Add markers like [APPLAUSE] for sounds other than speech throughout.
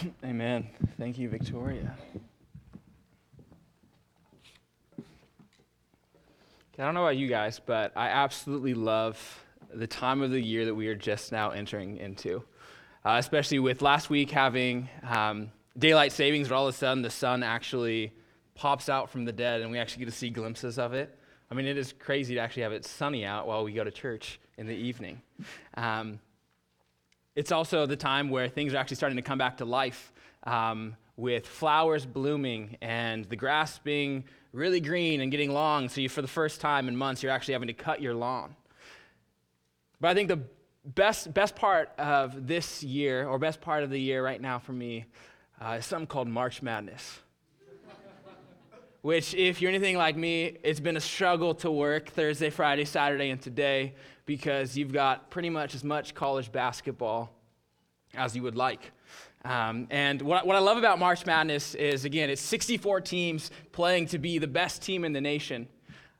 [COUGHS] Amen. Thank you, Victoria. I don't know about you guys, but I absolutely love the time of the year that we are just now entering into. Uh, especially with last week having um, daylight savings, where all of a sudden the sun actually pops out from the dead and we actually get to see glimpses of it. I mean, it is crazy to actually have it sunny out while we go to church in the evening. Um, it's also the time where things are actually starting to come back to life um, with flowers blooming and the grass being really green and getting long. So, you, for the first time in months, you're actually having to cut your lawn. But I think the best, best part of this year, or best part of the year right now for me, uh, is something called March Madness. Which, if you're anything like me, it's been a struggle to work Thursday, Friday, Saturday, and today because you've got pretty much as much college basketball as you would like. Um, and what, what I love about March Madness is, again, it's 64 teams playing to be the best team in the nation.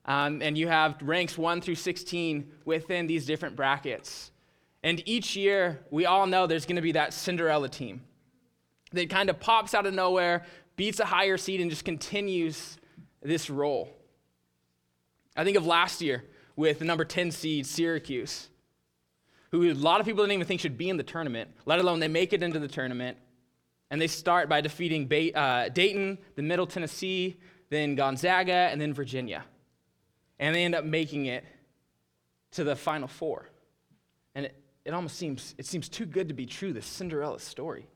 Um, and you have ranks 1 through 16 within these different brackets. And each year, we all know there's going to be that Cinderella team that kind of pops out of nowhere, beats a higher seed, and just continues this roll. I think of last year with the number 10 seed, Syracuse who a lot of people didn't even think should be in the tournament, let alone they make it into the tournament. And they start by defeating uh, Dayton, then Middle Tennessee, then Gonzaga, and then Virginia. And they end up making it to the Final Four. And it, it almost seems, it seems too good to be true, this Cinderella story.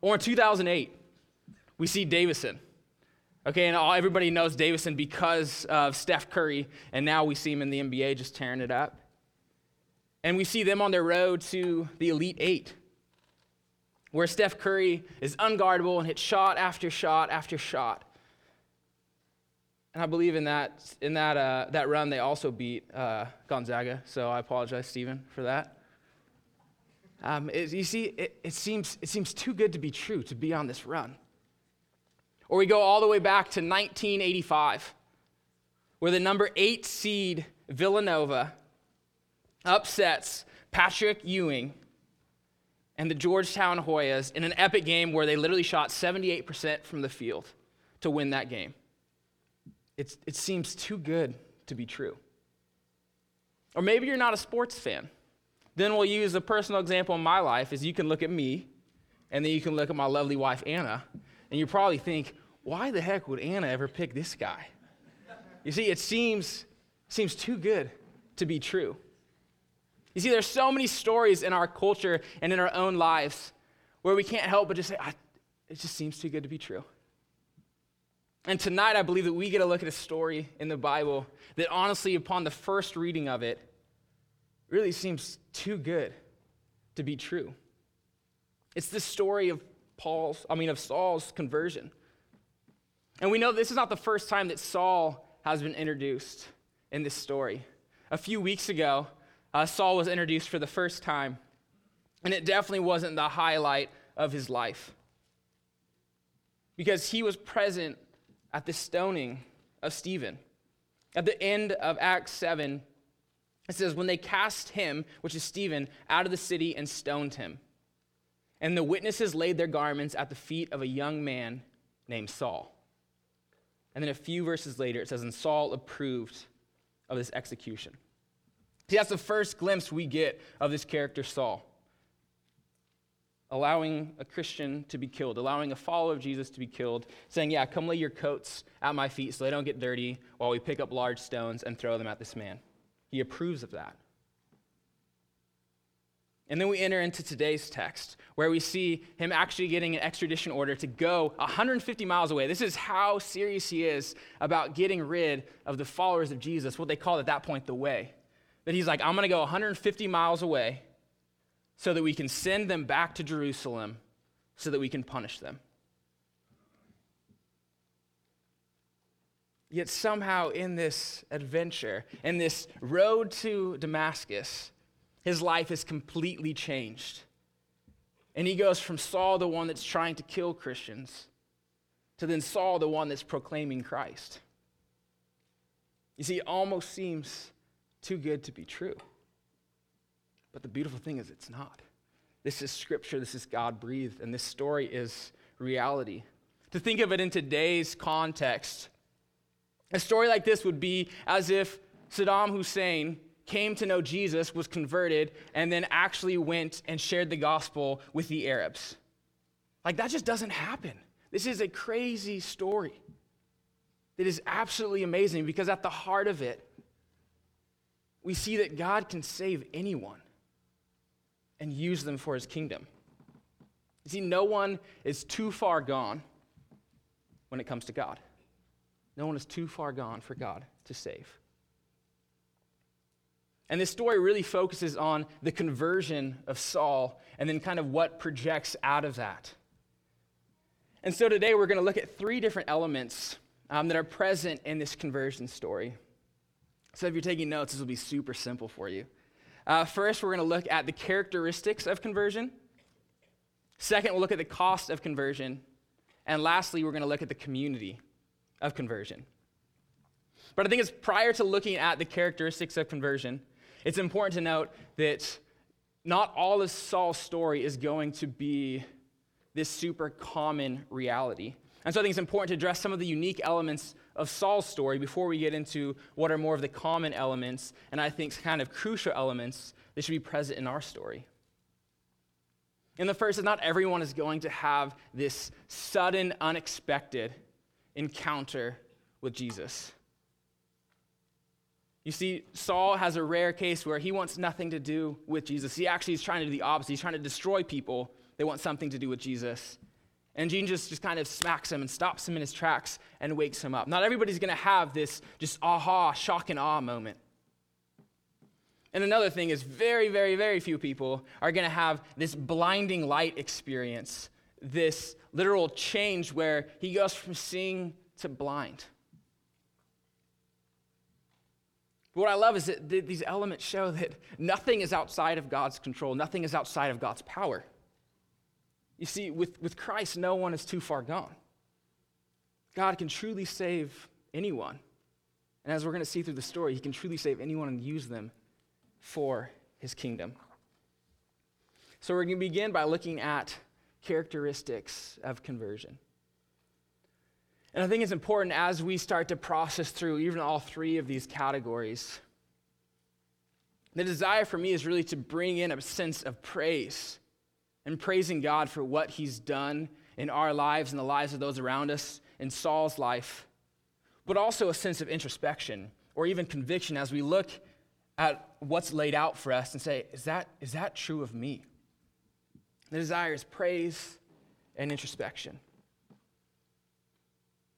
Or in 2008, we see Davidson. Okay, and all, everybody knows Davidson because of Steph Curry, and now we see him in the NBA just tearing it up. And we see them on their road to the Elite Eight, where Steph Curry is unguardable and hits shot after shot after shot. And I believe in that, in that, uh, that run, they also beat uh, Gonzaga. So I apologize, Stephen, for that. Um, it, you see, it, it, seems, it seems too good to be true to be on this run. Or we go all the way back to 1985, where the number eight seed Villanova upsets Patrick Ewing and the Georgetown Hoyas in an epic game where they literally shot 78% from the field to win that game. It's, it seems too good to be true. Or maybe you're not a sports fan. Then we'll use a personal example in my life is you can look at me and then you can look at my lovely wife Anna and you probably think, why the heck would Anna ever pick this guy? You see, it seems, seems too good to be true. You see, there's so many stories in our culture and in our own lives where we can't help but just say, it just seems too good to be true. And tonight, I believe that we get a look at a story in the Bible that honestly, upon the first reading of it, really seems too good to be true. It's the story of Paul's, I mean, of Saul's conversion. And we know this is not the first time that Saul has been introduced in this story. A few weeks ago, uh, Saul was introduced for the first time. And it definitely wasn't the highlight of his life. Because he was present at the stoning of Stephen. At the end of Acts 7, it says, When they cast him, which is Stephen, out of the city and stoned him. And the witnesses laid their garments at the feet of a young man named Saul. And then a few verses later, it says, And Saul approved of this execution. See, that's the first glimpse we get of this character, Saul. Allowing a Christian to be killed, allowing a follower of Jesus to be killed, saying, Yeah, come lay your coats at my feet so they don't get dirty while we pick up large stones and throw them at this man. He approves of that. And then we enter into today's text, where we see him actually getting an extradition order to go 150 miles away. This is how serious he is about getting rid of the followers of Jesus, what they called at that point the way that he's like, I'm going to go 150 miles away so that we can send them back to Jerusalem so that we can punish them. Yet somehow, in this adventure, in this road to Damascus, his life is completely changed. And he goes from Saul, the one that's trying to kill Christians, to then Saul, the one that's proclaiming Christ. You see, it almost seems too good to be true. But the beautiful thing is, it's not. This is scripture, this is God breathed, and this story is reality. To think of it in today's context, a story like this would be as if Saddam Hussein came to know Jesus, was converted, and then actually went and shared the gospel with the Arabs. Like, that just doesn't happen. This is a crazy story. that is absolutely amazing because at the heart of it, we see that God can save anyone and use them for his kingdom. You see, no one is too far gone when it comes to God. No one is too far gone for God to save. And this story really focuses on the conversion of Saul and then kind of what projects out of that. And so today we're going to look at three different elements um, that are present in this conversion story. So if you're taking notes, this will be super simple for you. Uh, first, we're going to look at the characteristics of conversion. Second, we'll look at the cost of conversion. And lastly, we're going to look at the community of conversion. But I think it's prior to looking at the characteristics of conversion, it's important to note that not all of Saul's story is going to be this super common reality. And so I think it's important to address some of the unique elements of Saul's story before we get into what are more of the common elements and I think kind of crucial elements that should be present in our story. And the first is not everyone is going to have this sudden, unexpected encounter with Jesus. You see, Saul has a rare case where he wants nothing to do with Jesus. He actually is trying to do the opposite. He's trying to destroy people They want something to do with Jesus. And Jesus just kind of smacks him and stops him in his tracks and wakes him up. Not everybody's going to have this just aha, shock and awe moment. And another thing is, very, very, very few people are going to have this blinding light experience, this literal change where he goes from seeing to blind. But what I love is that these elements show that nothing is outside of God's control, nothing is outside of God's power. You see, with, with Christ, no one is too far gone. God can truly save anyone. And as we're going to see through the story, he can truly save anyone and use them for his kingdom. So we're going to begin by looking at characteristics of conversion. And I think it's important as we start to process through even all three of these categories. The desire for me is really to bring in a sense of praise and praising God for what He's done in our lives and the lives of those around us, in Saul's life, but also a sense of introspection or even conviction as we look at what's laid out for us and say, is that, is that true of me? The desire is praise and introspection.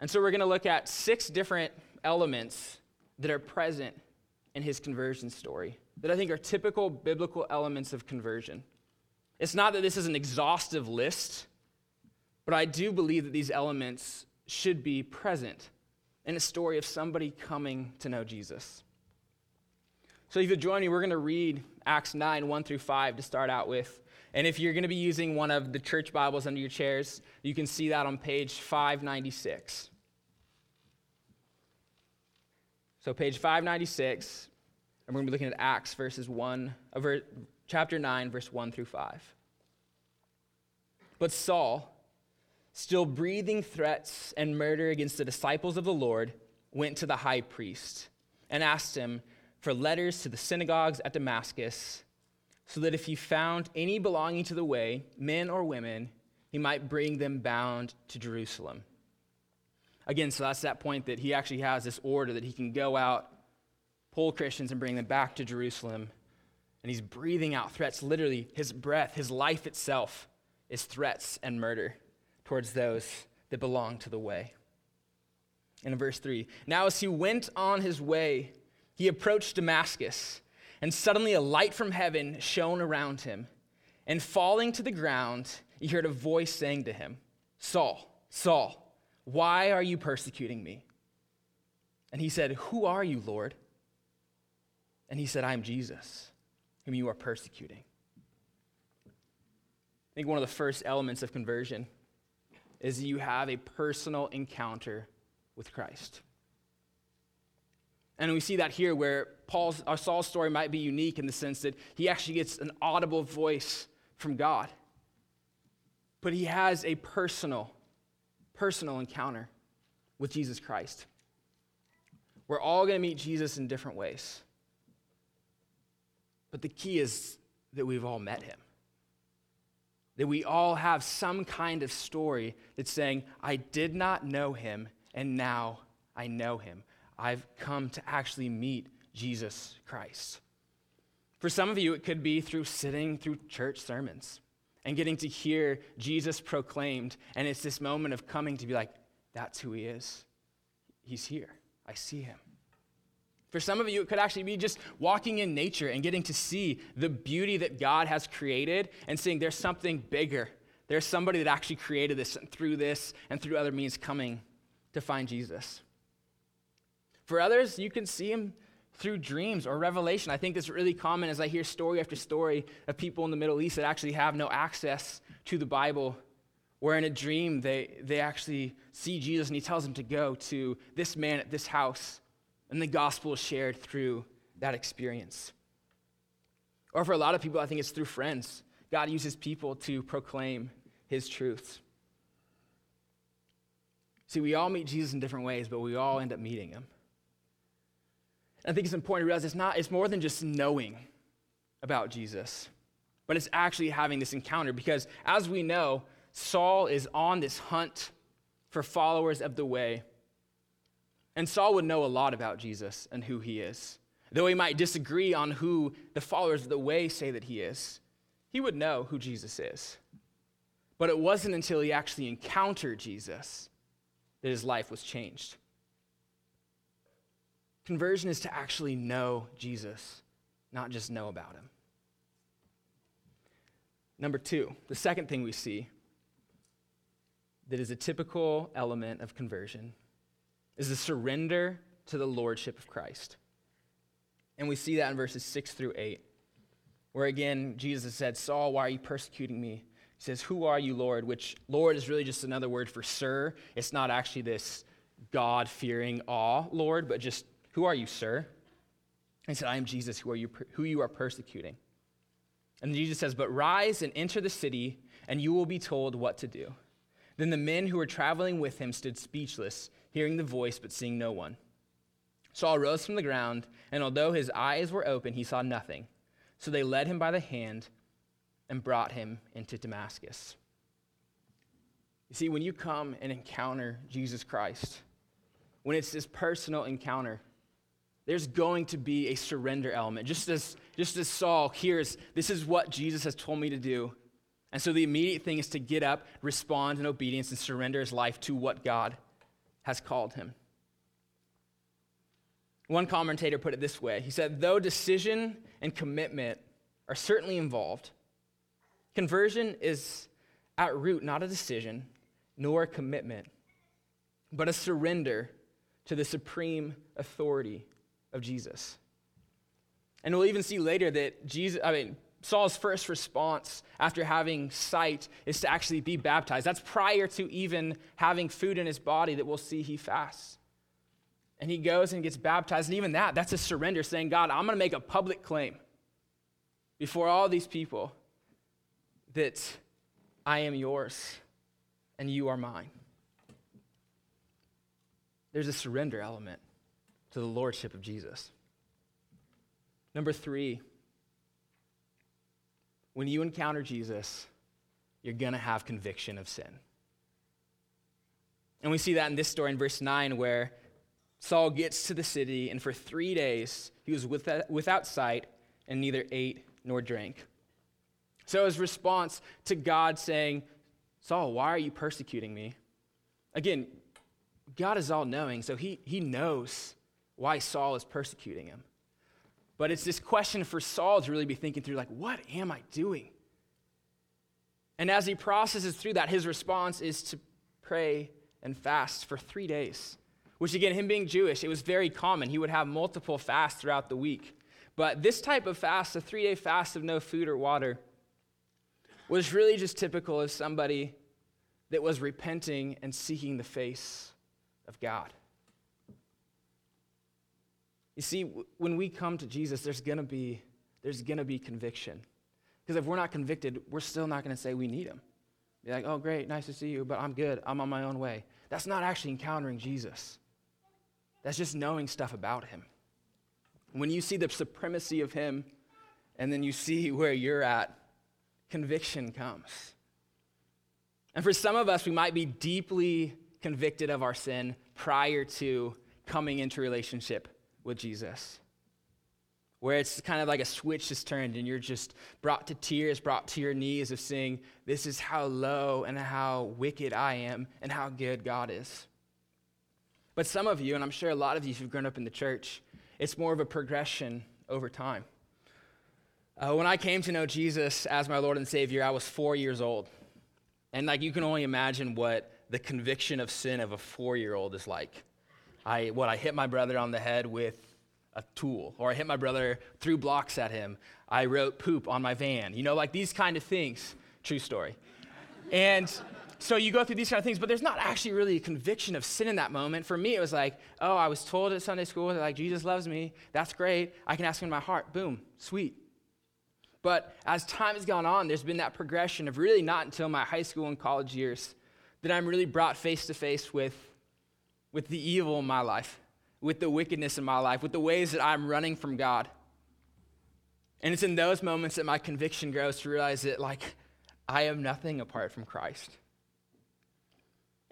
And so we're going to look at six different elements that are present in his conversion story that I think are typical biblical elements of conversion. It's not that this is an exhaustive list, but I do believe that these elements should be present in a story of somebody coming to know Jesus. So if you join me, we're going to read Acts 9, 1 through 5 to start out with. And if you're going to be using one of the church Bibles under your chairs, you can see that on page 596. So, page 596, and we're going to be looking at Acts verses 1, uh, chapter 9, verse 1 through 5. But Saul, still breathing threats and murder against the disciples of the Lord, went to the high priest and asked him for letters to the synagogues at Damascus so that if he found any belonging to the way, men or women, he might bring them bound to Jerusalem. Again, so that's that point that he actually has this order that he can go out, pull Christians, and bring them back to Jerusalem. And he's breathing out threats. Literally, his breath, his life itself, is threats and murder towards those that belong to the way. And in verse 3, now as he went on his way, he approached Damascus and suddenly a light from heaven shone around him. And falling to the ground, he heard a voice saying to him, Saul, Saul, why are you persecuting me? And he said, Who are you, Lord? And he said, I am Jesus, whom you are persecuting. I think one of the first elements of conversion is you have a personal encounter with Christ. And we see that here where Paul's, our uh, Saul's story might be unique in the sense that he actually gets an audible voice from God. But he has a personal, personal encounter with Jesus Christ. We're all going to meet Jesus in different ways. But the key is that we've all met him. That we all have some kind of story that's saying, I did not know him, and now I know him. I've come to actually meet Jesus Christ. For some of you, it could be through sitting through church sermons and getting to hear Jesus proclaimed. And it's this moment of coming to be like, that's who he is. He's here. I see him. For some of you, it could actually be just walking in nature and getting to see the beauty that God has created and seeing there's something bigger. There's somebody that actually created this and through this and through other means coming to find Jesus. For others, you can see him through dreams or revelation. I think it's really common as I hear story after story of people in the Middle East that actually have no access to the Bible, where in a dream they, they actually see Jesus and he tells them to go to this man at this house and the gospel is shared through that experience. Or for a lot of people, I think it's through friends. God uses people to proclaim his truths. See, we all meet Jesus in different ways, but we all end up meeting him. I think it's important to realize it's not, it's more than just knowing about Jesus, but it's actually having this encounter because as we know, Saul is on this hunt for followers of the way and Saul would know a lot about Jesus and who he is. Though he might disagree on who the followers of the way say that he is, he would know who Jesus is. But it wasn't until he actually encountered Jesus that his life was changed. Conversion is to actually know Jesus, not just know about him. Number two, the second thing we see that is a typical element of conversion is the surrender to the lordship of Christ. And we see that in verses 6 through 8, where again, Jesus said, Saul, why are you persecuting me? He says, Who are you, Lord? Which Lord is really just another word for sir. It's not actually this God fearing awe, Lord, but just, Who are you, sir? he said, I am Jesus, who, are you, who you are persecuting. And Jesus says, But rise and enter the city, and you will be told what to do. Then the men who were traveling with him stood speechless hearing the voice but seeing no one. Saul rose from the ground, and although his eyes were open, he saw nothing. So they led him by the hand and brought him into Damascus. You see, when you come and encounter Jesus Christ, when it's this personal encounter, there's going to be a surrender element. Just as, just as Saul hears, this is what Jesus has told me to do. And so the immediate thing is to get up, respond in obedience, and surrender his life to what God has called him. One commentator put it this way He said, Though decision and commitment are certainly involved, conversion is at root not a decision nor a commitment, but a surrender to the supreme authority of Jesus. And we'll even see later that Jesus, I mean, Saul's first response after having sight is to actually be baptized. That's prior to even having food in his body that we'll see he fasts. And he goes and gets baptized. And even that, that's a surrender, saying, God, I'm going to make a public claim before all these people that I am yours and you are mine. There's a surrender element to the lordship of Jesus. Number three, when you encounter Jesus, you're going to have conviction of sin. And we see that in this story in verse 9, where Saul gets to the city, and for three days he was without sight and neither ate nor drank. So his response to God saying, Saul, why are you persecuting me? Again, God is all knowing, so he, he knows why Saul is persecuting him. But it's this question for Saul to really be thinking through like, what am I doing? And as he processes through that, his response is to pray and fast for three days. Which, again, him being Jewish, it was very common. He would have multiple fasts throughout the week. But this type of fast, a three day fast of no food or water, was really just typical of somebody that was repenting and seeking the face of God. You see, when we come to Jesus, there's going to be there's going to be conviction. Because if we're not convicted, we're still not going to say we need him. Be like, oh, great, nice to see you, but I'm good. I'm on my own way. That's not actually encountering Jesus. That's just knowing stuff about him. When you see the supremacy of him and then you see where you're at, conviction comes. And for some of us, we might be deeply convicted of our sin prior to coming into relationship with Jesus. Where it's kind of like a switch is turned and you're just brought to tears, brought to your knees of saying, This is how low and how wicked I am and how good God is. But some of you, and I'm sure a lot of you who've grown up in the church, it's more of a progression over time. Uh, when I came to know Jesus as my Lord and Savior, I was four years old. And like you can only imagine what the conviction of sin of a four year old is like. I, what, I hit my brother on the head with a tool, or I hit my brother, threw blocks at him. I wrote poop on my van. You know, like these kind of things. True story. And so you go through these kind of things, but there's not actually really a conviction of sin in that moment. For me, it was like, oh, I was told at Sunday school that like Jesus loves me. That's great. I can ask him in my heart. Boom, sweet. But as time has gone on, there's been that progression of really not until my high school and college years that I'm really brought face to face with, with the evil in my life, with the wickedness in my life, with the ways that I'm running from God. And it's in those moments that my conviction grows to realize that, like, I am nothing apart from Christ.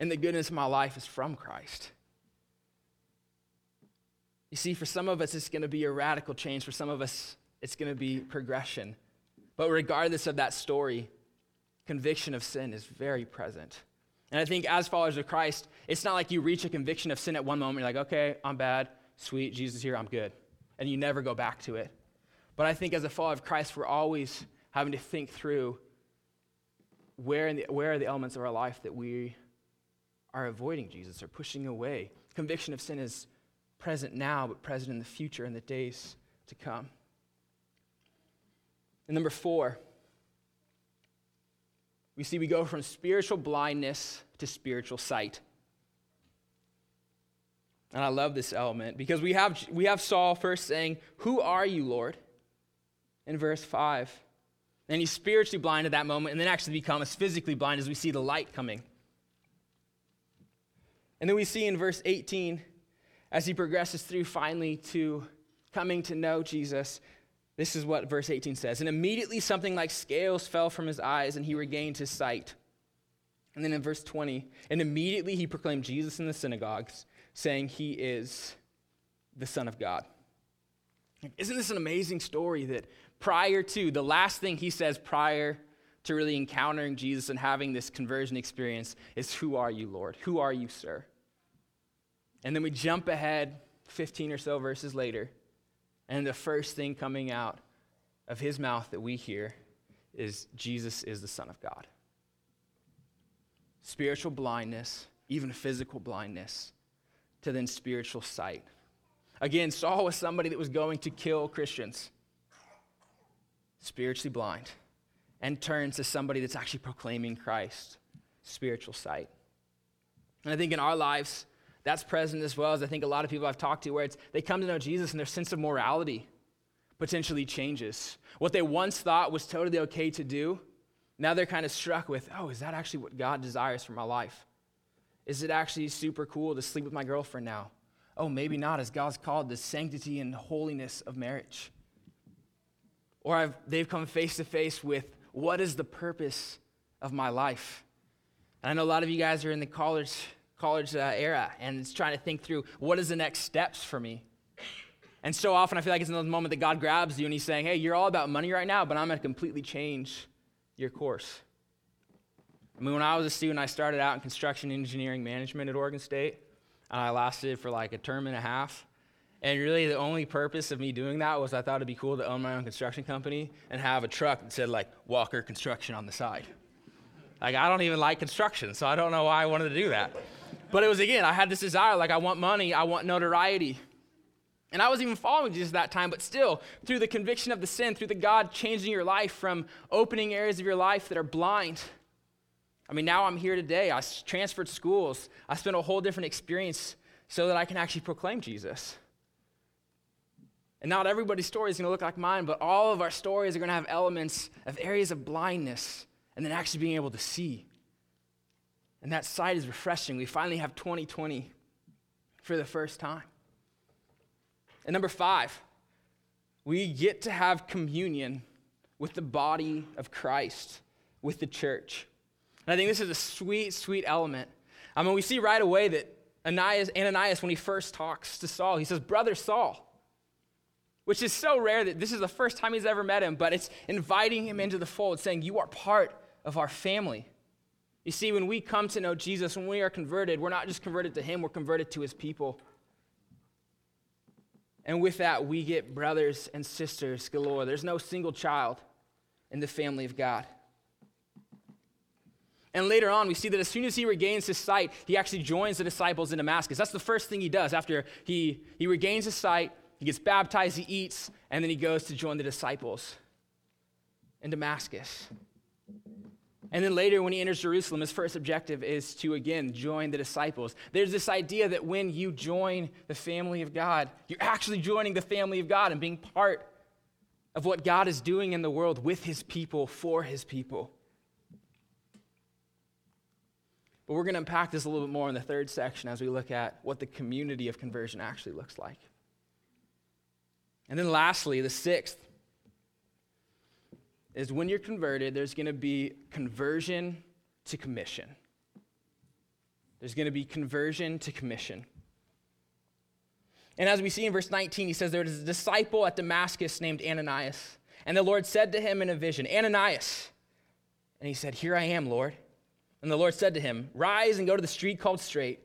And the goodness of my life is from Christ. You see, for some of us, it's going to be a radical change. For some of us, it's going to be progression. But regardless of that story, conviction of sin is very present. And I think as followers of Christ, it's not like you reach a conviction of sin at one moment, you're like, okay, I'm bad, sweet, Jesus here, I'm good. And you never go back to it. But I think as a follower of Christ, we're always having to think through where, the, where are the elements of our life that we are avoiding Jesus or pushing away. Conviction of sin is present now, but present in the future in the days to come. And number four, we see we go from spiritual blindness to spiritual sight. And I love this element because we have, we have Saul first saying, Who are you, Lord? In verse 5. And he's spiritually blind at that moment and then actually becomes physically blind as we see the light coming. And then we see in verse 18, as he progresses through finally to coming to know Jesus, this is what verse 18 says. And immediately something like scales fell from his eyes, and he regained his sight. And then in verse 20, and immediately he proclaimed Jesus in the synagogues, saying, He is the Son of God. Isn't this an amazing story that prior to, the last thing he says prior to really encountering Jesus and having this conversion experience is, Who are you, Lord? Who are you, sir? And then we jump ahead 15 or so verses later and the first thing coming out of his mouth that we hear is Jesus is the Son of God. Spiritual blindness, even physical blindness, to then spiritual sight. Again, Saul was somebody that was going to kill Christians, spiritually blind, and turns to somebody that's actually proclaiming Christ, spiritual sight. And I think in our lives, that's present as well as I think a lot of people I've talked to where it's they come to know Jesus and their sense of morality potentially changes. What they once thought was totally okay to do, now they're kind of struck with, oh, is that actually what God desires for my life? Is it actually super cool to sleep with my girlfriend now? Oh, maybe not, as God's called the sanctity and holiness of marriage. Or I've, they've come face to face with what is the purpose of my life? And I know a lot of you guys are in the college college uh, era and it's trying to think through what is the next steps for me. And so often I feel like it's in the moment that God grabs you and he's saying, hey, you're all about money right now, but I'm going to completely change your course. I mean, when I was a student, I started out in construction engineering management at Oregon State, and I lasted for like a term and a half. And really, the only purpose of me doing that was I thought it'd be cool to own my own construction company and have a truck that said, like, Walker Construction on the side. Like, I don't even like construction, so I don't know why I wanted to do that. But it was again, I had this desire like, I want money, I want notoriety. And I was even following Jesus at that time, but still, through the conviction of the sin, through the God changing your life from opening areas of your life that are blind. I mean, now I'm here today. I transferred schools. I spent a whole different experience so that I can actually proclaim Jesus. And not everybody's story is going to look like mine, but all of our stories are going to have elements of areas of blindness and then actually being able to see. And that sight is refreshing. We finally have 2020 for the first time. And number five, we get to have communion with the body of Christ, with the church. And I think this is a sweet, sweet element. I mean, we see right away that Ananias, Ananias, when he first talks to Saul, he says, Brother Saul, which is so rare that this is the first time he's ever met him, but it's inviting him into the fold, saying, You are part of our family. You see, when we come to know Jesus, when we are converted, we're not just converted to him, we're converted to his people. And with that, we get brothers and sisters galore. There's no single child in the family of God. And later on, we see that as soon as he regains his sight, he actually joins the disciples in Damascus. That's the first thing he does. After he, he regains his sight, he gets baptized, he eats, and then he goes to join the disciples in Damascus. And then later, when he enters Jerusalem, his first objective is to again join the disciples. There's this idea that when you join the family of God, you're actually joining the family of God and being part of what God is doing in the world with his people, for his people. But we're going to unpack this a little bit more in the third section as we look at what the community of conversion actually looks like. And then lastly, the sixth is when you're converted, there's going to be conversion to commission. There's going to be conversion to commission. And as we see in verse 19, he says, There was a disciple at Damascus named Ananias. And the Lord said to him in a vision, Ananias. And he said, Here I am, Lord. And the Lord said to him, Rise and go to the street called Straight,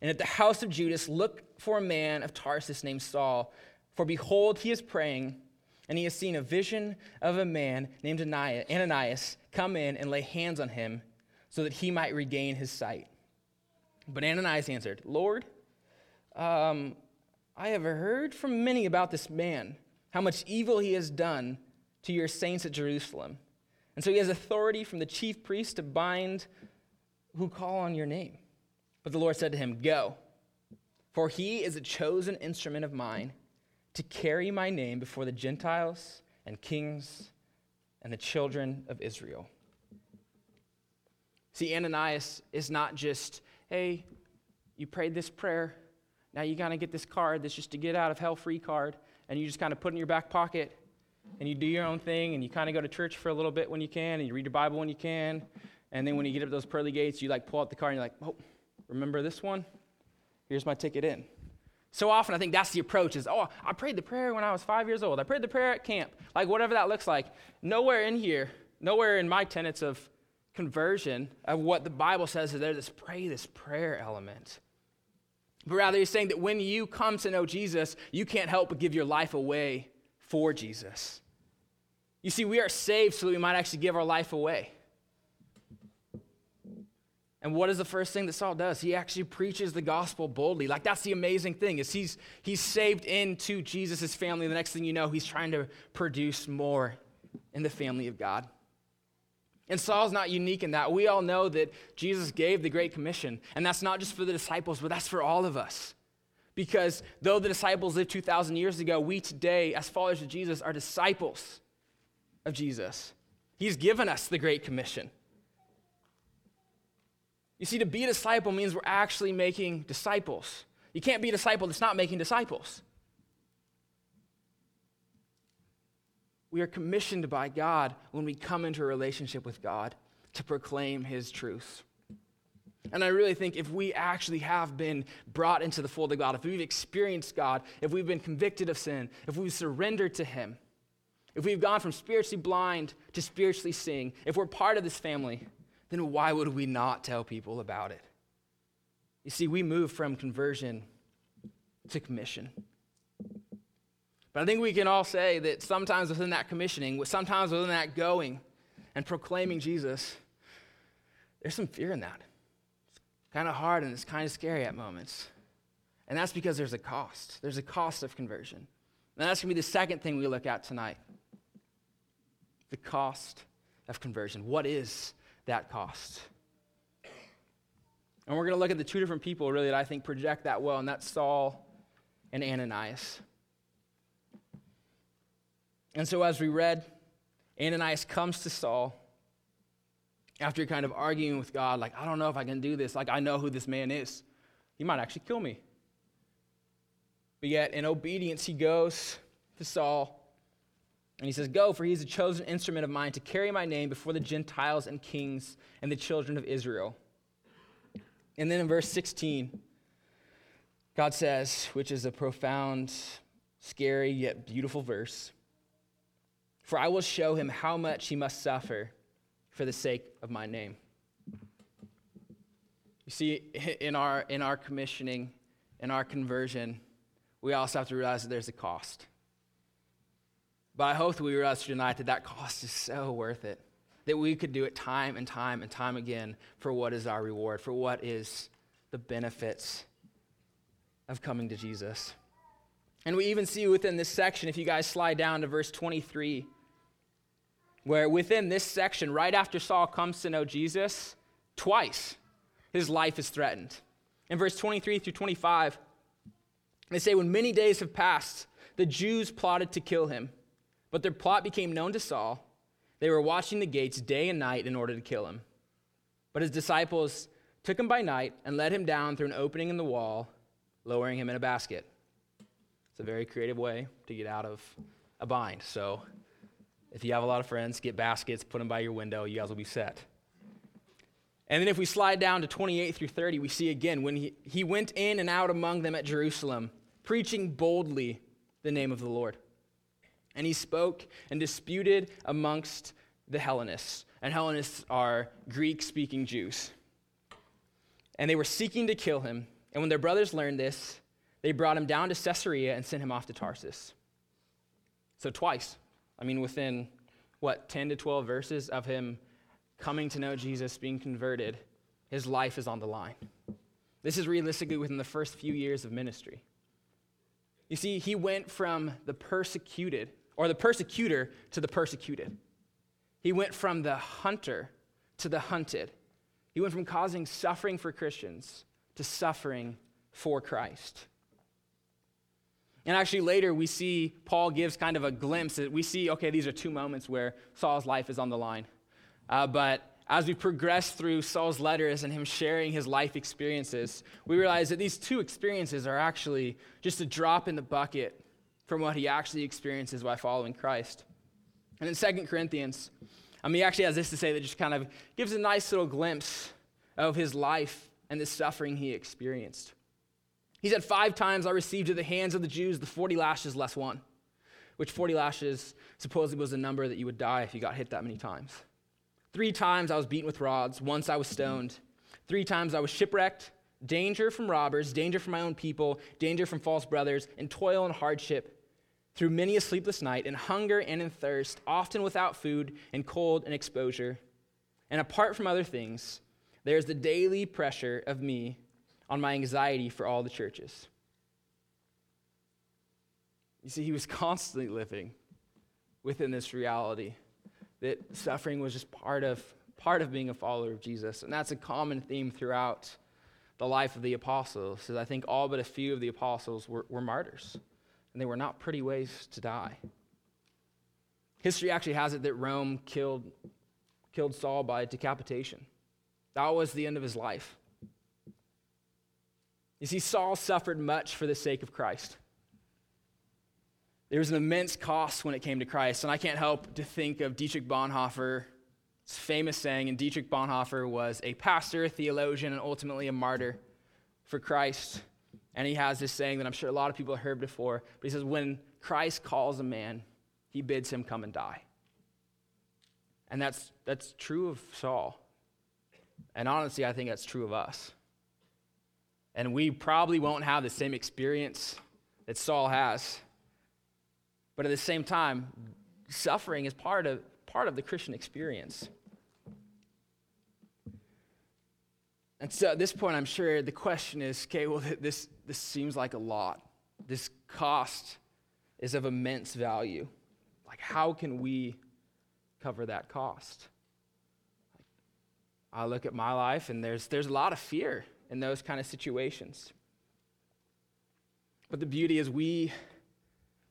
and at the house of Judas look for a man of Tarsus named Saul. For behold, he is praying and he has seen a vision of a man named Ananias come in and lay hands on him so that he might regain his sight. But Ananias answered, Lord, um, I have heard from many about this man, how much evil he has done to your saints at Jerusalem. And so he has authority from the chief priest to bind who call on your name. But the Lord said to him, Go, for he is a chosen instrument of mine to carry my name before the Gentiles and kings and the children of Israel. See, Ananias is not just, hey, you prayed this prayer, now you got to get this card that's just to get out of hell free card, and you just kind of put in your back pocket, and you do your own thing, and you kind of go to church for a little bit when you can, and you read your Bible when you can, and then when you get up those pearly gates, you like pull out the card, and you're like, oh, remember this one? Here's my ticket in. So often, I think that's the approach is, oh, I prayed the prayer when I was five years old. I prayed the prayer at camp. Like, whatever that looks like. Nowhere in here, nowhere in my tenets of conversion, of what the Bible says is there's this pray this prayer element. But rather, he's saying that when you come to know Jesus, you can't help but give your life away for Jesus. You see, we are saved so that we might actually give our life away. And what is the first thing that Saul does? He actually preaches the gospel boldly. Like that's the amazing thing is he's he's saved into Jesus' family. The next thing you know, he's trying to produce more in the family of God. And Saul's not unique in that. We all know that Jesus gave the Great Commission, and that's not just for the disciples, but that's for all of us. Because though the disciples lived 2,000 years ago, we today, as followers of Jesus, are disciples of Jesus. He's given us the Great Commission. You see, to be a disciple means we're actually making disciples. You can't be a disciple that's not making disciples. We are commissioned by God when we come into a relationship with God to proclaim His truth. And I really think if we actually have been brought into the fold of God, if we've experienced God, if we've been convicted of sin, if we've surrendered to Him, if we've gone from spiritually blind to spiritually seeing, if we're part of this family, then why would we not tell people about it? You see, we move from conversion to commission. But I think we can all say that sometimes within that commissioning, sometimes within that going and proclaiming Jesus, there's some fear in that. It's kind of hard and it's kind of scary at moments. And that's because there's a cost. There's a cost of conversion. And that's going to be the second thing we look at tonight the cost of conversion. What is that cost. And we're going to look at the two different people, really, that I think project that well, and that's Saul and Ananias. And so, as we read, Ananias comes to Saul after kind of arguing with God, like, I don't know if I can do this. Like, I know who this man is. He might actually kill me. But yet, in obedience, he goes to Saul and he says, Go, for he is a chosen instrument of mine to carry my name before the Gentiles and kings and the children of Israel. And then in verse 16, God says, which is a profound, scary, yet beautiful verse For I will show him how much he must suffer for the sake of my name. You see, in our, in our commissioning, in our conversion, we also have to realize that there's a cost. But I hope that we realize tonight that that cost is so worth it. That we could do it time and time and time again for what is our reward, for what is the benefits of coming to Jesus. And we even see within this section, if you guys slide down to verse 23, where within this section, right after Saul comes to know Jesus, twice his life is threatened. In verse 23 through 25, they say, When many days have passed, the Jews plotted to kill him, but their plot became known to Saul. They were watching the gates day and night in order to kill him. But his disciples took him by night and led him down through an opening in the wall, lowering him in a basket. It's a very creative way to get out of a bind. So if you have a lot of friends, get baskets, put them by your window, you guys will be set. And then if we slide down to 28 through 30, we see again when he, he went in and out among them at Jerusalem, preaching boldly the name of the Lord. And he spoke and disputed amongst the Hellenists. And Hellenists are Greek speaking Jews. And they were seeking to kill him. And when their brothers learned this, they brought him down to Caesarea and sent him off to Tarsus. So, twice I mean, within what, 10 to 12 verses of him coming to know Jesus, being converted, his life is on the line. This is realistically within the first few years of ministry. You see, he went from the persecuted, or the persecutor, to the persecuted. He went from the hunter to the hunted. He went from causing suffering for Christians to suffering for Christ. And actually, later we see Paul gives kind of a glimpse. That we see, okay, these are two moments where Saul's life is on the line. Uh, but as we progress through Saul's letters and him sharing his life experiences, we realize that these two experiences are actually just a drop in the bucket from what he actually experiences by following Christ. And in 2 Corinthians, um, he actually has this to say that just kind of gives a nice little glimpse of his life and the suffering he experienced. He said, Five times I received at the hands of the Jews the 40 lashes less one, which 40 lashes supposedly was the number that you would die if you got hit that many times. Three times I was beaten with rods. Once I was stoned. Three times I was shipwrecked. Danger from robbers, danger from my own people, danger from false brothers, and toil and hardship through many a sleepless night, in hunger and in thirst, often without food, and cold and exposure. And apart from other things, there's the daily pressure of me on my anxiety for all the churches. You see, he was [LAUGHS] constantly living within this reality that suffering was just part of, part of being a follower of Jesus. And that's a common theme throughout the life of the apostles. Because I think all but a few of the apostles were, were martyrs, and they were not pretty ways to die. History actually has it that Rome killed, killed Saul by decapitation. That was the end of his life. You see, Saul suffered much for the sake of Christ. There was an immense cost when it came to Christ, and I can't help to think of Dietrich Bonhoeffer's famous saying, and Dietrich Bonhoeffer was a pastor, a theologian, and ultimately a martyr for Christ. And he has this saying that I'm sure a lot of people have heard before, but he says, When Christ calls a man, he bids him come and die. And that's, that's true of Saul. And honestly, I think that's true of us. And we probably won't have the same experience that Saul has. But at the same time, suffering is part of, part of the Christian experience. And so at this point, I'm sure the question is okay, well, [LAUGHS] this, this seems like a lot. This cost is of immense value. Like, how can we cover that cost? I look at my life, and there's, there's a lot of fear in those kind of situations. But the beauty is we,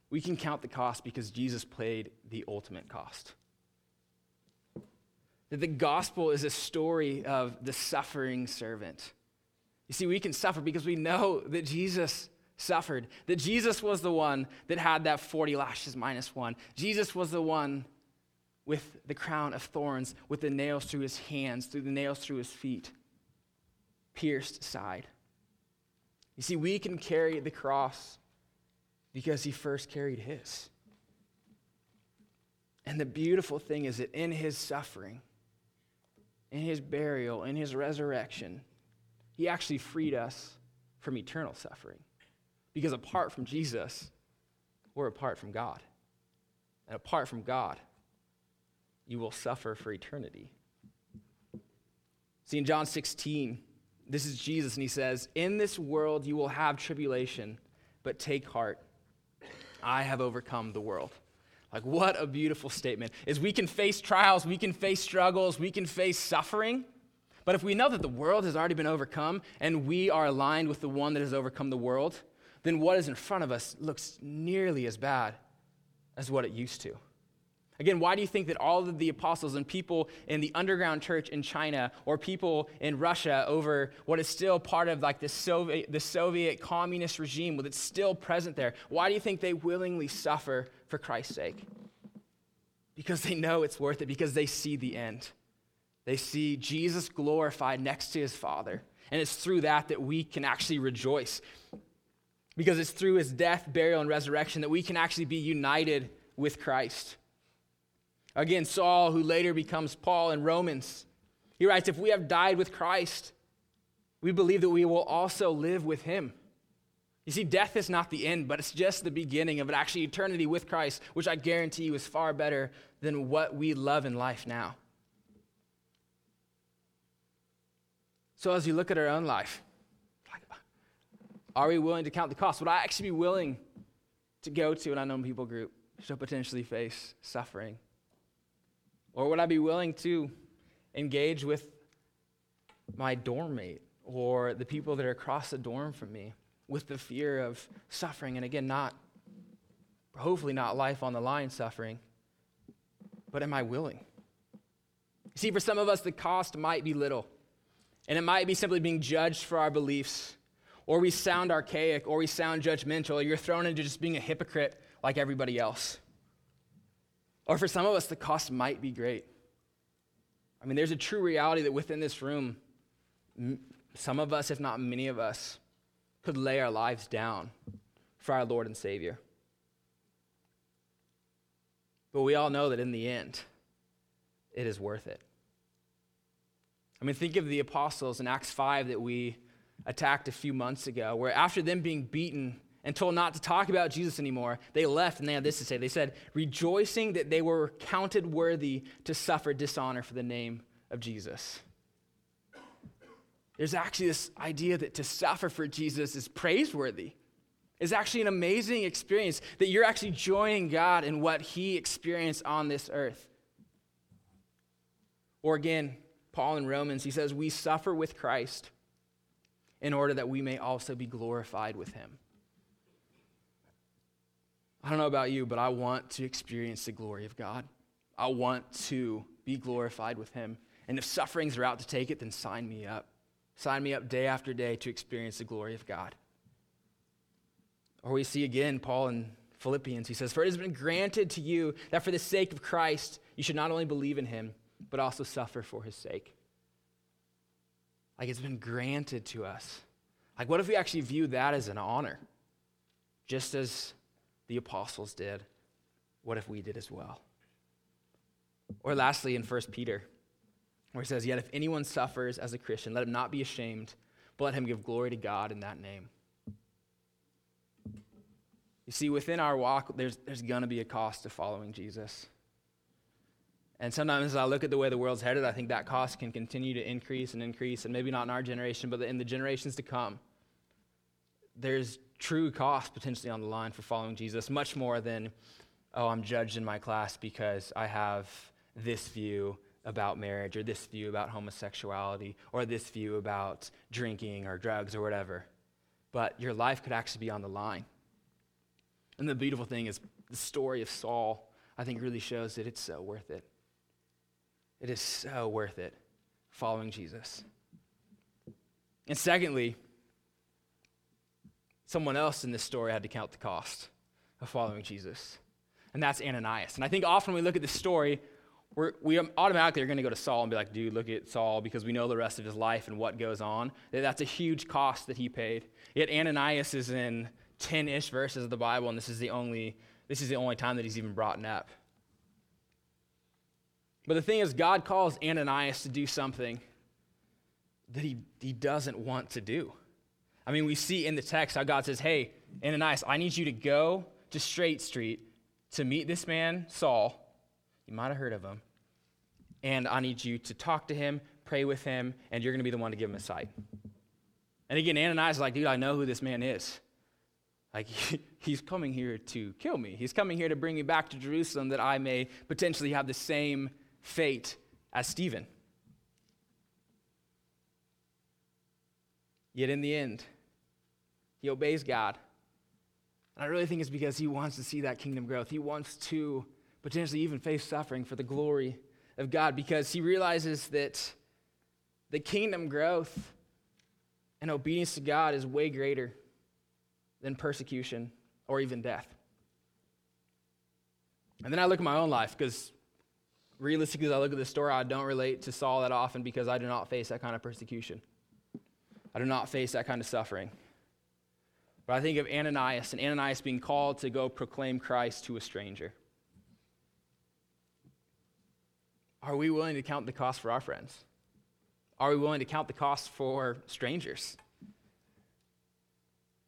we can count the cost because Jesus paid the ultimate cost. That the gospel is a story of the suffering servant. You see, we can suffer because we know that Jesus suffered, that Jesus was the one that had that 40 lashes minus one. Jesus was the one with the crown of thorns, with the nails through his hands, through the nails through his feet, pierced side. You see, we can carry the cross because he first carried his. And the beautiful thing is that in his suffering, in his burial, in his resurrection, he actually freed us from eternal suffering. Because apart from Jesus, we're apart from God. And apart from God, you will suffer for eternity. See, in John 16, this is Jesus, and he says, In this world you will have tribulation, but take heart. I have overcome the world. Like, what a beautiful statement. Is we can face trials, we can face struggles, we can face suffering. But if we know that the world has already been overcome and we are aligned with the one that has overcome the world, then what is in front of us looks nearly as bad as what it used to. Again, why do you think that all of the apostles and people in the underground church in China or people in Russia over what is still part of like the Soviet, the Soviet communist regime that's still present there, why do you think they willingly suffer for Christ's sake? Because they know it's worth it, because they see the end. They see Jesus glorified next to his Father. And it's through that that we can actually rejoice. Because it's through his death, burial, and resurrection that we can actually be united with Christ. Again, Saul, who later becomes Paul in Romans, he writes If we have died with Christ, we believe that we will also live with him. You see, death is not the end, but it's just the beginning of actually eternity with Christ, which I guarantee you is far better than what we love in life now. So, as you look at our own life, are we willing to count the cost? Would I actually be willing to go to an unknown people group to potentially face suffering? Or would I be willing to engage with my dorm mate or the people that are across the dorm from me with the fear of suffering? And again, not, hopefully, not life on the line suffering, but am I willing? See, for some of us, the cost might be little, and it might be simply being judged for our beliefs, or we sound archaic, or we sound judgmental, or you're thrown into just being a hypocrite like everybody else. Or for some of us, the cost might be great. I mean, there's a true reality that within this room, some of us, if not many of us, could lay our lives down for our Lord and Savior. But we all know that in the end, it is worth it. I mean, think of the apostles in Acts 5 that we attacked a few months ago, where after them being beaten and told not to talk about Jesus anymore, they left and they had this to say. They said, rejoicing that they were counted worthy to suffer dishonor for the name of Jesus. There's actually this idea that to suffer for Jesus is praiseworthy. It's actually an amazing experience that you're actually joining God in what he experienced on this earth. Or again, Paul in Romans, he says, We suffer with Christ in order that we may also be glorified with him. I don't know about you, but I want to experience the glory of God. I want to be glorified with Him. And if sufferings are out to take it, then sign me up. Sign me up day after day to experience the glory of God. Or we see again Paul in Philippians. He says, For it has been granted to you that for the sake of Christ, you should not only believe in Him, but also suffer for His sake. Like it's been granted to us. Like, what if we actually view that as an honor? Just as the apostles did, what if we did as well? Or lastly, in 1 Peter, where he says, Yet if anyone suffers as a Christian, let him not be ashamed, but let him give glory to God in that name. You see, within our walk, there's, there's going to be a cost to following Jesus. And sometimes as I look at the way the world's headed, I think that cost can continue to increase and increase, and maybe not in our generation, but in the generations to come. There's true cost potentially on the line for following Jesus, much more than, oh, I'm judged in my class because I have this view about marriage or this view about homosexuality or this view about drinking or drugs or whatever. But your life could actually be on the line. And the beautiful thing is, the story of Saul, I think, really shows that it's so worth it. It is so worth it following Jesus. And secondly, someone else in this story had to count the cost of following Jesus, and that's Ananias. And I think often when we look at this story, we're, we automatically are going to go to Saul and be like, dude, look at Saul because we know the rest of his life and what goes on. That's a huge cost that he paid. Yet Ananias is in 10 ish verses of the Bible, and this is the only this is the only time that he's even brought up. But the thing is, God calls Ananias to do something that he, he doesn't want to do. I mean, we see in the text how God says, Hey, Ananias, I need you to go to Straight Street to meet this man, Saul. You might have heard of him. And I need you to talk to him, pray with him, and you're going to be the one to give him a sight. And again, Ananias is like, Dude, I know who this man is. Like, [LAUGHS] he's coming here to kill me. He's coming here to bring me back to Jerusalem that I may potentially have the same fate as Stephen. Yet in the end, he obeys God. And I really think it's because he wants to see that kingdom growth. He wants to potentially even face suffering for the glory of God because he realizes that the kingdom growth and obedience to God is way greater than persecution or even death. And then I look at my own life because realistically, as I look at this story, I don't relate to Saul that often because I do not face that kind of persecution. I do not face that kind of suffering. But I think of Ananias and Ananias being called to go proclaim Christ to a stranger. Are we willing to count the cost for our friends? Are we willing to count the cost for strangers?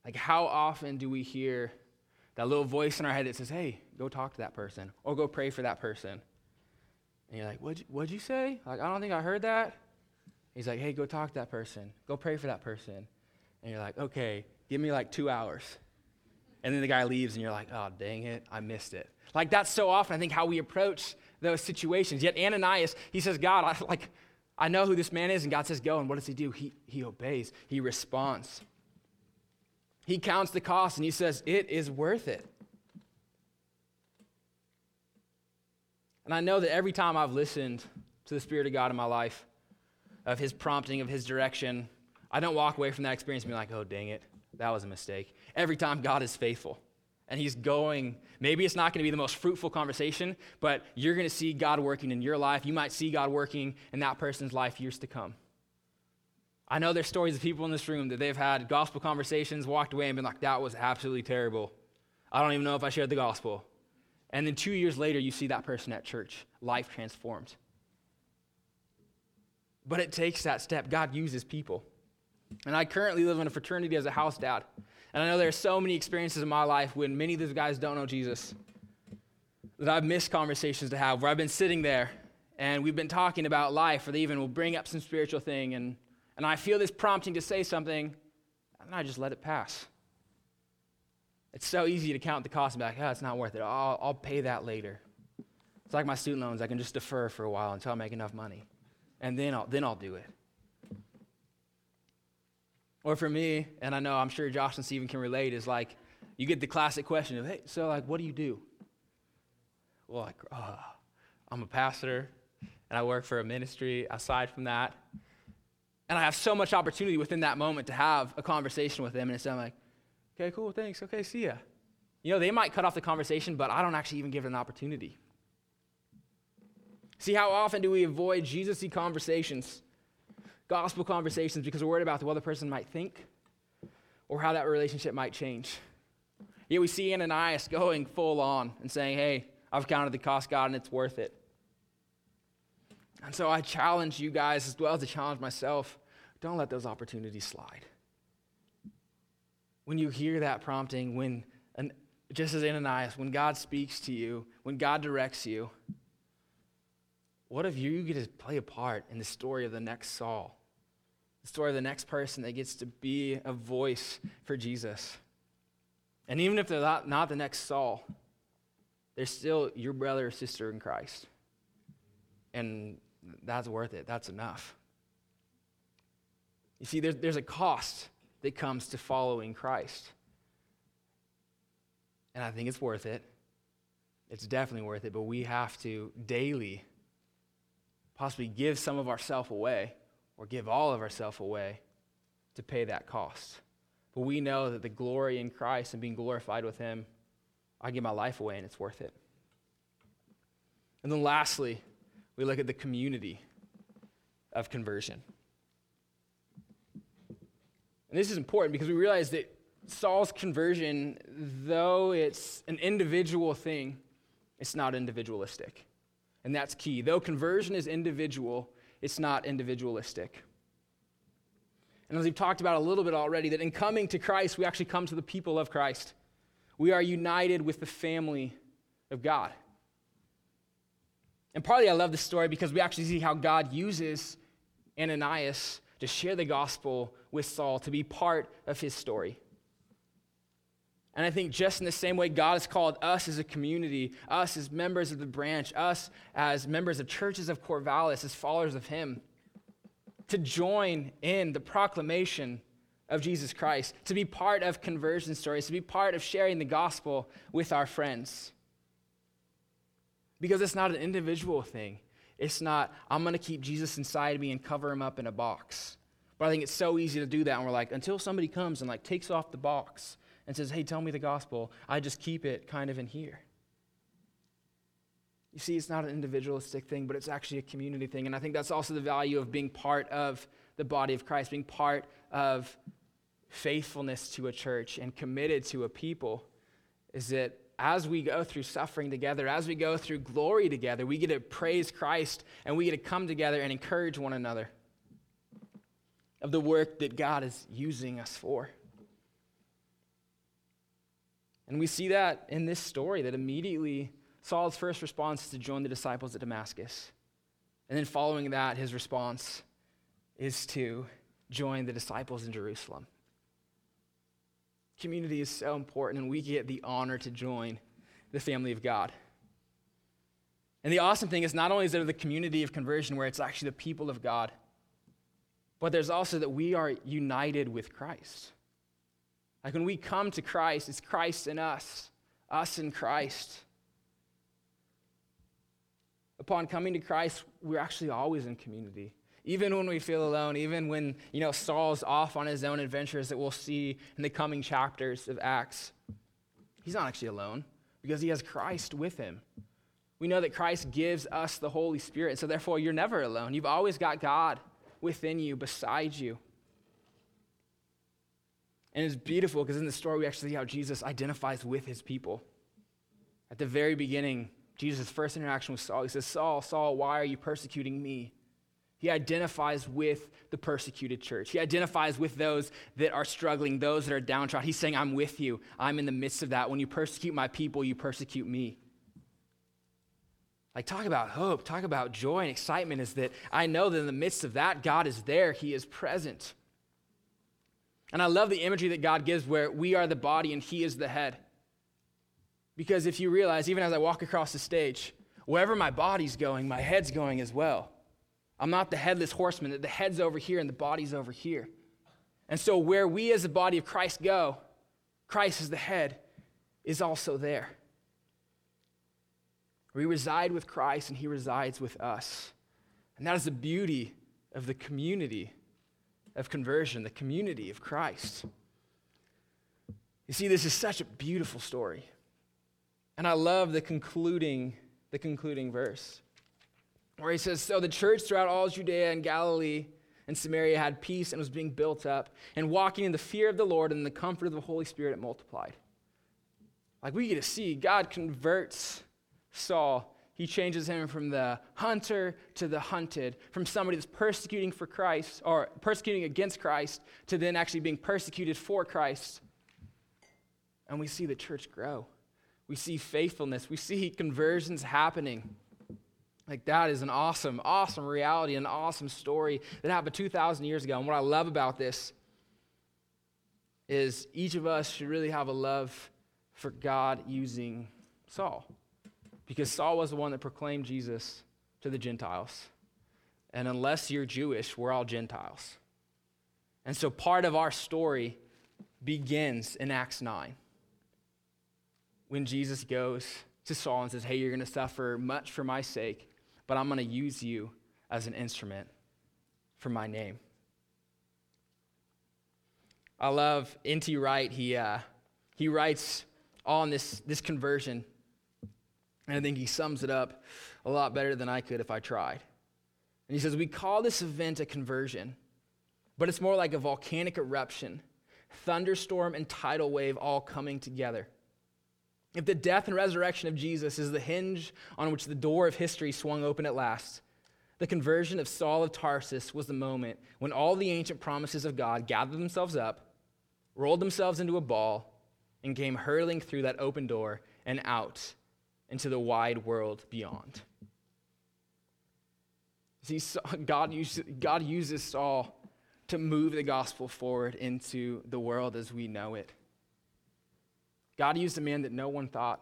Like, how often do we hear that little voice in our head that says, hey, go talk to that person or go pray for that person? And you're like, what'd you, what'd you say? Like, I don't think I heard that. He's like, hey, go talk to that person. Go pray for that person. And you're like, okay, give me like two hours. And then the guy leaves and you're like, oh, dang it, I missed it. Like, that's so often, I think, how we approach those situations. Yet Ananias, he says, God, I, like, I know who this man is. And God says, go. And what does he do? He, he obeys, he responds. He counts the cost and he says, It is worth it. And I know that every time I've listened to the Spirit of God in my life, of His prompting, of His direction, I don't walk away from that experience and be like, oh, dang it, that was a mistake. Every time God is faithful and He's going, maybe it's not going to be the most fruitful conversation, but you're going to see God working in your life. You might see God working in that person's life years to come. I know there's stories of people in this room that they've had gospel conversations, walked away, and been like, that was absolutely terrible. I don't even know if I shared the gospel. And then two years later, you see that person at church, life transformed. But it takes that step. God uses people. And I currently live in a fraternity as a house dad. And I know there are so many experiences in my life when many of those guys don't know Jesus that I've missed conversations to have where I've been sitting there and we've been talking about life, or they even will bring up some spiritual thing, and and I feel this prompting to say something, and I just let it pass. It's so easy to count the cost and be like, oh, it's not worth it. I'll, I'll pay that later. It's like my student loans. I can just defer for a while until I make enough money. And then I'll, then I'll do it. Or for me, and I know I'm sure Josh and Stephen can relate, is like you get the classic question of, hey, so like, what do you do? Well, like, oh, I'm a pastor and I work for a ministry. Aside from that, and I have so much opportunity within that moment to have a conversation with them. And it's like, okay, cool, thanks. Okay, see ya. You know, they might cut off the conversation, but I don't actually even give it an opportunity. See, how often do we avoid Jesus y conversations, gospel conversations, because we're worried about what the person might think or how that relationship might change? Yet we see Ananias going full on and saying, hey, I've counted the cost, God, and it's worth it. And so I challenge you guys as well as I challenge myself don't let those opportunities slide. When you hear that prompting, when, an, just as Ananias, when God speaks to you, when God directs you, what if you get to play a part in the story of the next Saul? The story of the next person that gets to be a voice for Jesus. And even if they're not, not the next Saul, they're still your brother or sister in Christ. And that's worth it. That's enough. You see, there's, there's a cost that comes to following Christ. And I think it's worth it. it's definitely worth it, but we have to daily possibly give some of ourself away or give all of ourself away to pay that cost. But we know that the glory in Christ and being glorified with Him, I give my life away and it's worth it. And then lastly, we look at the community of conversion. And this is important because we realize that Saul's conversion, though it's an individual thing, it's not individualistic. And that's key. Though conversion is individual, it's not individualistic. And as we've talked about a little bit already, that in coming to Christ, we actually come to the people of Christ. We are united with the family of God. And partly I love this story because we actually see how God uses Ananias to share the gospel with Saul, to be part of his story. And I think just in the same way God has called us as a community, us as members of the branch, us as members of churches of Corvallis, as followers of Him, to join in the proclamation of Jesus Christ, to be part of conversion stories, to be part of sharing the gospel with our friends. Because it's not an individual thing. It's not, I'm going to keep Jesus inside me and cover him up in a box. But I think it's so easy to do that. And we're like, until somebody comes and like takes off the box and says, hey, tell me the gospel, I just keep it kind of in here. You see, it's not an individualistic thing, but it's actually a community thing. And I think that's also the value of being part of the body of Christ, being part of faithfulness to a church and committed to a people, is that as we go through suffering together, as we go through glory together, we get to praise Christ and we get to come together and encourage one another of the work that God is using us for. And we see that in this story that immediately Saul's first response is to join the disciples at Damascus. And then following that, his response is to join the disciples in Jerusalem. Community is so important, and we get the honor to join the family of God. And the awesome thing is, not only is there the community of conversion where it's actually the people of God, but there's also that we are united with Christ. Like when we come to Christ, it's Christ in us, us in Christ. Upon coming to Christ, we're actually always in community even when we feel alone, even when, you know, Saul's off on his own adventures that we'll see in the coming chapters of Acts, he's not actually alone because he has Christ with him. We know that Christ gives us the Holy Spirit, so therefore you're never alone. You've always got God within you, beside you. And it's beautiful because in the story we actually see how Jesus identifies with his people. At the very beginning, Jesus' first interaction with Saul, he says, Saul, Saul, why are you persecuting me? He identifies with the persecuted church. He identifies with those that are struggling, those that are downtrodden. He's saying, I'm with you. I'm in the midst of that. When you persecute my people, you persecute me. Like, talk about hope, talk about joy and excitement is that I know that in the midst of that, God is there, He is present. And I love the imagery that God gives where we are the body and He is the head. Because if you realize, even as I walk across the stage, wherever my body's going, my head's going as well. I'm not the headless horseman, that the head's over here and the body's over here. And so, where we as the body of Christ go, Christ is the head, is also there. We reside with Christ and he resides with us. And that is the beauty of the community of conversion, the community of Christ. You see, this is such a beautiful story. And I love the concluding, the concluding verse where he says, So the church throughout all Judea and Galilee and Samaria had peace and was being built up, and walking in the fear of the Lord and in the comfort of the Holy Spirit, it multiplied. Like we get to see, God converts Saul. He changes him from the hunter to the hunted, from somebody that's persecuting for Christ or persecuting against Christ to then actually being persecuted for Christ. And we see the church grow. We see faithfulness. We see conversions happening. Like, that is an awesome, awesome reality, an awesome story that happened 2,000 years ago. And what I love about this is each of us should really have a love for God using Saul. Because Saul was the one that proclaimed Jesus to the Gentiles. And unless you're Jewish, we're all Gentiles. And so part of our story begins in Acts 9 when Jesus goes to Saul and says, Hey, you're going to suffer much for my sake, but I'm going to use you as an instrument for my name. I love N.T. Wright. He, uh, he writes on this, this conversion, and I think he sums it up a lot better than I could if I tried. And he says, We call this event a conversion, but it's more like a volcanic eruption, thunderstorm and tidal wave all coming together. If the death and resurrection of Jesus is the hinge on which the door of history swung open at last, the conversion of Saul of Tarsus was the moment when all the ancient promises of God gathered themselves up, rolled themselves into a ball, and came hurtling through that open door and out into the wide world beyond. See, God uses, God uses Saul to move the gospel forward into the world as we know it. God used a man that no one thought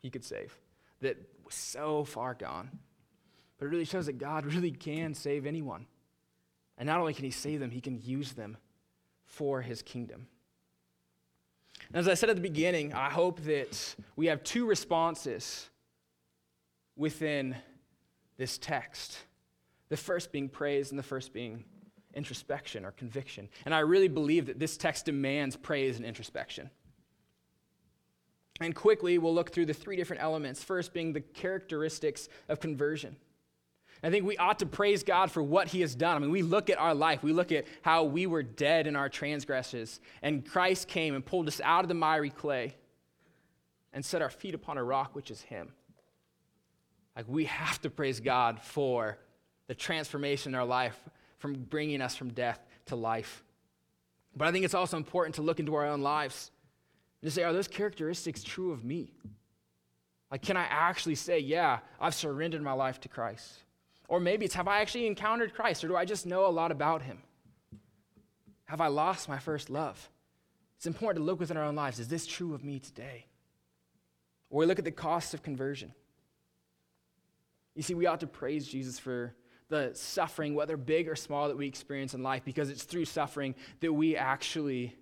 he could save, that was so far gone. But it really shows that God [LAUGHS] really can save anyone. And not only can he save them, he can use them for his kingdom. And as I said at the beginning, I hope that we have two responses within this text. The first being praise, and the first being introspection or conviction. And I really believe that this text demands praise and introspection. And quickly, we'll look through the three different elements. First, being the characteristics of conversion. I think we ought to praise God for what He has done. I mean, we look at our life, we look at how we were dead in our transgressions, and Christ came and pulled us out of the miry clay and set our feet upon a rock, which is Him. Like, we have to praise God for the transformation in our life from bringing us from death to life. But I think it's also important to look into our own lives and to say, are those characteristics true of me? Like, can I actually say, yeah, I've surrendered my life to Christ? Or maybe it's have I actually encountered Christ or do I just know a lot about him? Have I lost my first love? It's important to look within our own lives. Is this true of me today? Or we look at the cost of conversion. You see, we ought to praise Jesus for the suffering, whether big or small, that we experience in life, because it's through suffering that we actually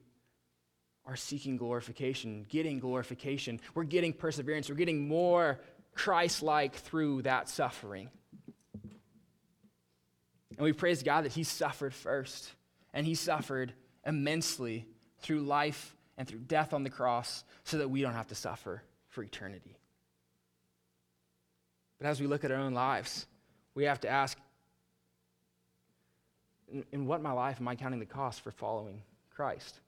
are seeking glorification, getting glorification. We're getting perseverance. We're getting more Christ like through that suffering. And we praise God that He suffered first, and He suffered immensely through life and through death on the cross so that we don't have to suffer for eternity. But as we look at our own lives, we have to ask in, in what my life am I counting the cost for following Christ?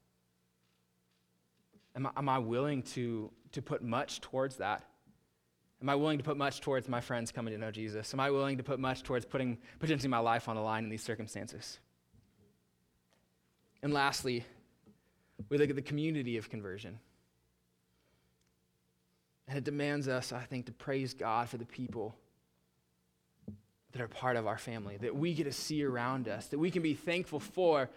Am I, am I willing to, to put much towards that? Am I willing to put much towards my friends coming to know Jesus? Am I willing to put much towards putting potentially my life on the line in these circumstances? And lastly, we look at the community of conversion. And it demands us, I think, to praise God for the people that are part of our family, that we get to see around us, that we can be thankful for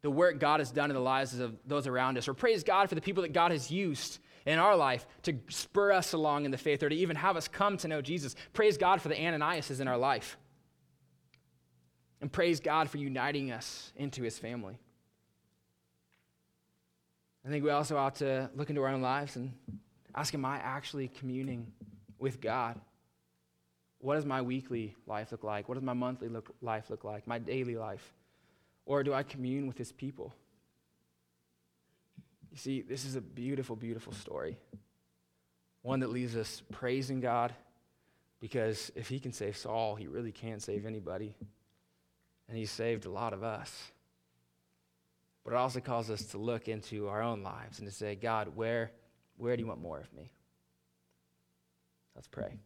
the work God has done in the lives of those around us, or praise God for the people that God has used in our life to spur us along in the faith or to even have us come to know Jesus. Praise God for the Ananiases in our life. And praise God for uniting us into his family. I think we also ought to look into our own lives and ask Am I actually communing with God? What does my weekly life look like? What does my monthly look, life look like? My daily life? Or do I commune with his people? You see, this is a beautiful, beautiful story. One that leaves us praising God because if he can save Saul, he really can save anybody. And he saved a lot of us. But it also calls us to look into our own lives and to say, God, where, where do you want more of me? Let's pray.